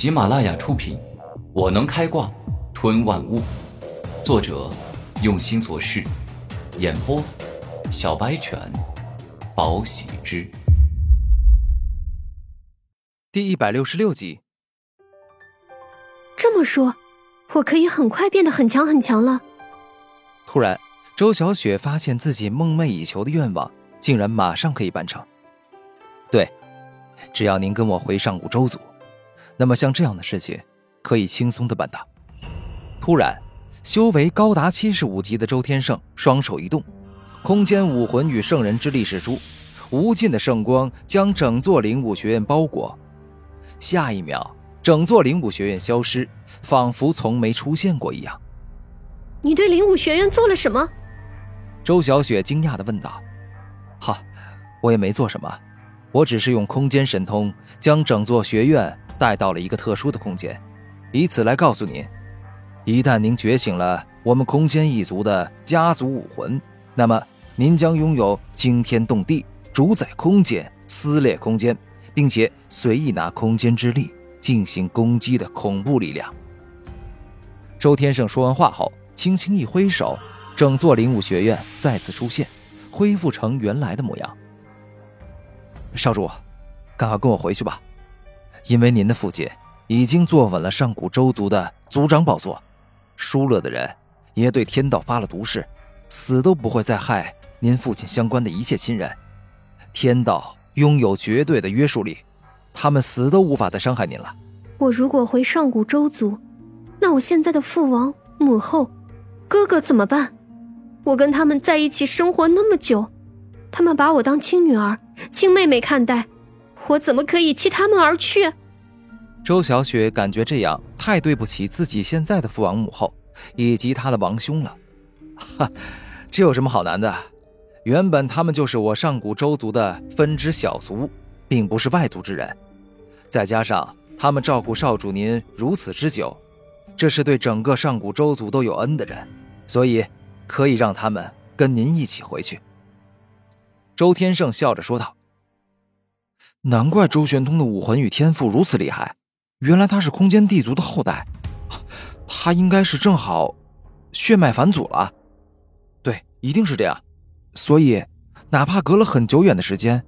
喜马拉雅出品，《我能开挂吞万物》，作者用心做事，演播小白犬，宝喜之，第一百六十六集。这么说，我可以很快变得很强很强了。突然，周小雪发现自己梦寐以求的愿望，竟然马上可以办成。对，只要您跟我回上古周族。那么像这样的事情，可以轻松的办到。突然，修为高达七十五级的周天圣双手一动，空间武魂与圣人之力使出，无尽的圣光将整座灵武学院包裹。下一秒，整座灵武学院消失，仿佛从没出现过一样。你对灵武学院做了什么？周小雪惊讶的问道。哈，我也没做什么，我只是用空间神通将整座学院。带到了一个特殊的空间，以此来告诉您：一旦您觉醒了我们空间一族的家族武魂，那么您将拥有惊天动地、主宰空间、撕裂空间，并且随意拿空间之力进行攻击的恐怖力量。周天胜说完话后，轻轻一挥手，整座灵武学院再次出现，恢复成原来的模样。少主，赶快跟我回去吧。因为您的父亲已经坐稳了上古周族的族长宝座，输了的人也对天道发了毒誓，死都不会再害您父亲相关的一切亲人。天道拥有绝对的约束力，他们死都无法再伤害您了。我如果回上古周族，那我现在的父王、母后、哥哥怎么办？我跟他们在一起生活那么久，他们把我当亲女儿、亲妹妹看待。我怎么可以弃他们而去？周小雪感觉这样太对不起自己现在的父王母后以及他的王兄了。哈，这有什么好难的？原本他们就是我上古周族的分支小族，并不是外族之人。再加上他们照顾少主您如此之久，这是对整个上古周族都有恩的人，所以可以让他们跟您一起回去。周天胜笑着说道。难怪周玄通的武魂与天赋如此厉害，原来他是空间地族的后代，他应该是正好血脉返祖了。对，一定是这样。所以，哪怕隔了很久远的时间，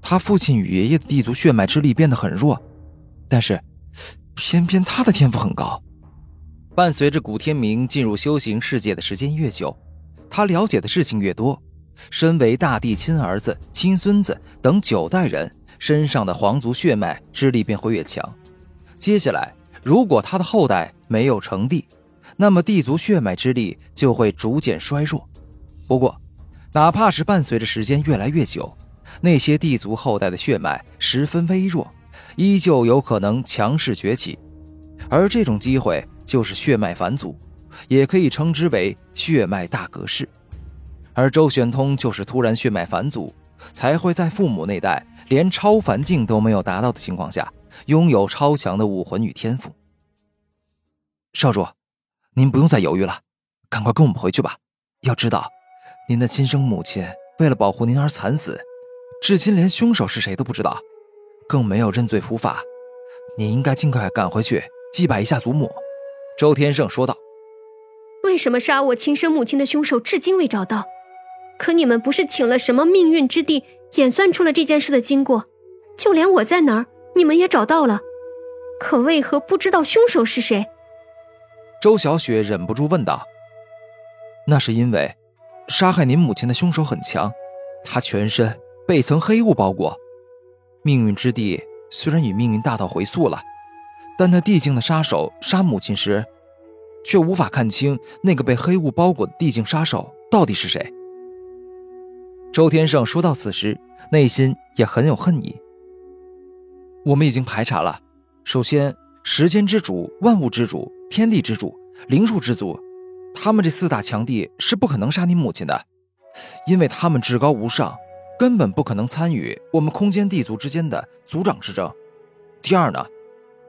他父亲与爷爷的地族血脉之力变得很弱，但是偏偏他的天赋很高。伴随着古天明进入修行世界的时间越久，他了解的事情越多。身为大帝亲儿子、亲孙子等九代人。身上的皇族血脉之力便会越强。接下来，如果他的后代没有成帝，那么帝族血脉之力就会逐渐衰弱。不过，哪怕是伴随着时间越来越久，那些帝族后代的血脉十分微弱，依旧有可能强势崛起。而这种机会就是血脉返祖，也可以称之为血脉大格式。而周玄通就是突然血脉返祖，才会在父母那代。连超凡境都没有达到的情况下，拥有超强的武魂与天赋。少主，您不用再犹豫了，赶快跟我们回去吧。要知道，您的亲生母亲为了保护您而惨死，至今连凶手是谁都不知道，更没有认罪伏法。你应该尽快赶回去祭拜一下祖母。”周天胜说道。“为什么杀我亲生母亲的凶手至今未找到？可你们不是请了什么命运之地？”演算出了这件事的经过，就连我在哪儿，你们也找到了，可为何不知道凶手是谁？周小雪忍不住问道。那是因为，杀害您母亲的凶手很强，他全身被一层黑雾包裹。命运之地虽然与命运大道回溯了，但那地境的杀手杀母亲时，却无法看清那个被黑雾包裹的地境杀手到底是谁。周天胜说到此时，内心也很有恨意。我们已经排查了，首先，时间之主、万物之主、天地之主、灵术之祖，他们这四大强帝是不可能杀你母亲的，因为他们至高无上，根本不可能参与我们空间地族之间的族长之争。第二呢，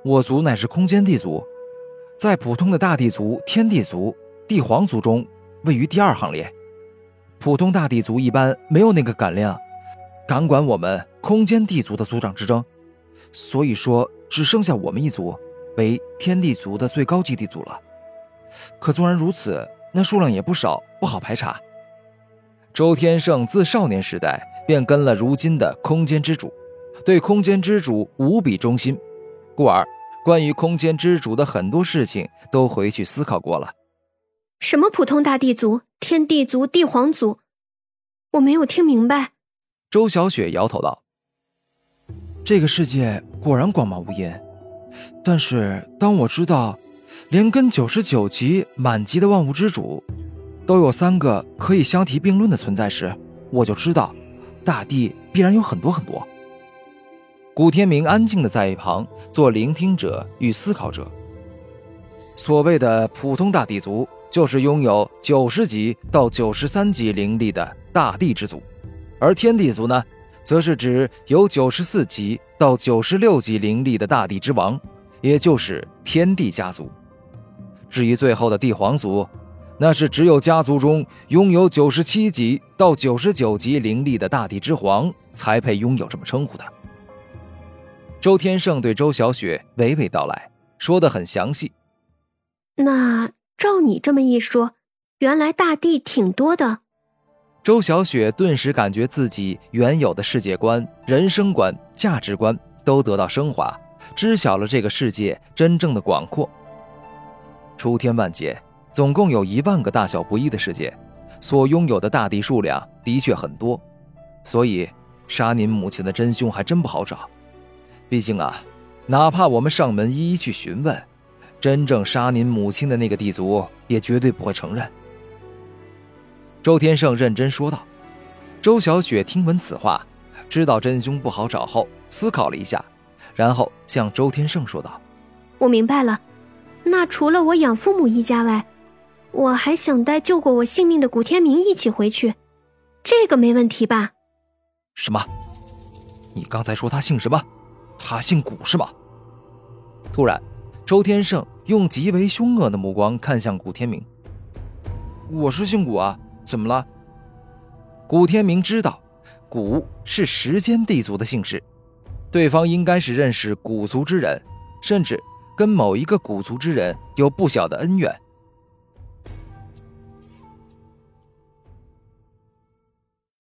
我族乃是空间地族，在普通的大地族、天地族、帝皇族中，位于第二行列。普通大地族一般没有那个胆量，敢管我们空间地族的族长之争，所以说只剩下我们一族，为天地族的最高级地族了。可纵然如此，那数量也不少，不好排查。周天圣自少年时代便跟了如今的空间之主，对空间之主无比忠心，故而关于空间之主的很多事情都回去思考过了。什么普通大地族、天地族、帝皇族，我没有听明白。周小雪摇头道：“这个世界果然广袤无垠，但是当我知道，连跟九十九级满级的万物之主，都有三个可以相提并论的存在时，我就知道，大地必然有很多很多。”古天明安静的在一旁做聆听者与思考者。所谓的普通大地族。就是拥有九十级到九十三级灵力的大地之族，而天地族呢，则是指有九十四级到九十六级灵力的大地之王，也就是天地家族。至于最后的帝皇族，那是只有家族中拥有九十七级到九十九级灵力的大地之皇才配拥有这么称呼的。周天圣对周小雪娓娓道来，说的很详细。那。照你这么一说，原来大地挺多的。周小雪顿时感觉自己原有的世界观、人生观、价值观都得到升华，知晓了这个世界真正的广阔。出天万界，总共有一万个大小不一的世界，所拥有的大地数量的确很多，所以杀您母亲的真凶还真不好找。毕竟啊，哪怕我们上门一一去询问。真正杀您母亲的那个地族也绝对不会承认。”周天胜认真说道。周小雪听闻此话，知道真凶不好找后，思考了一下，然后向周天胜说道：“我明白了，那除了我养父母一家外，我还想带救过我性命的古天明一起回去，这个没问题吧？”“什么？你刚才说他姓什么？他姓古是吗？”突然。周天胜用极为凶恶的目光看向古天明。我是姓古啊，怎么了？古天明知道，古是时间地族的姓氏，对方应该是认识古族之人，甚至跟某一个古族之人有不小的恩怨，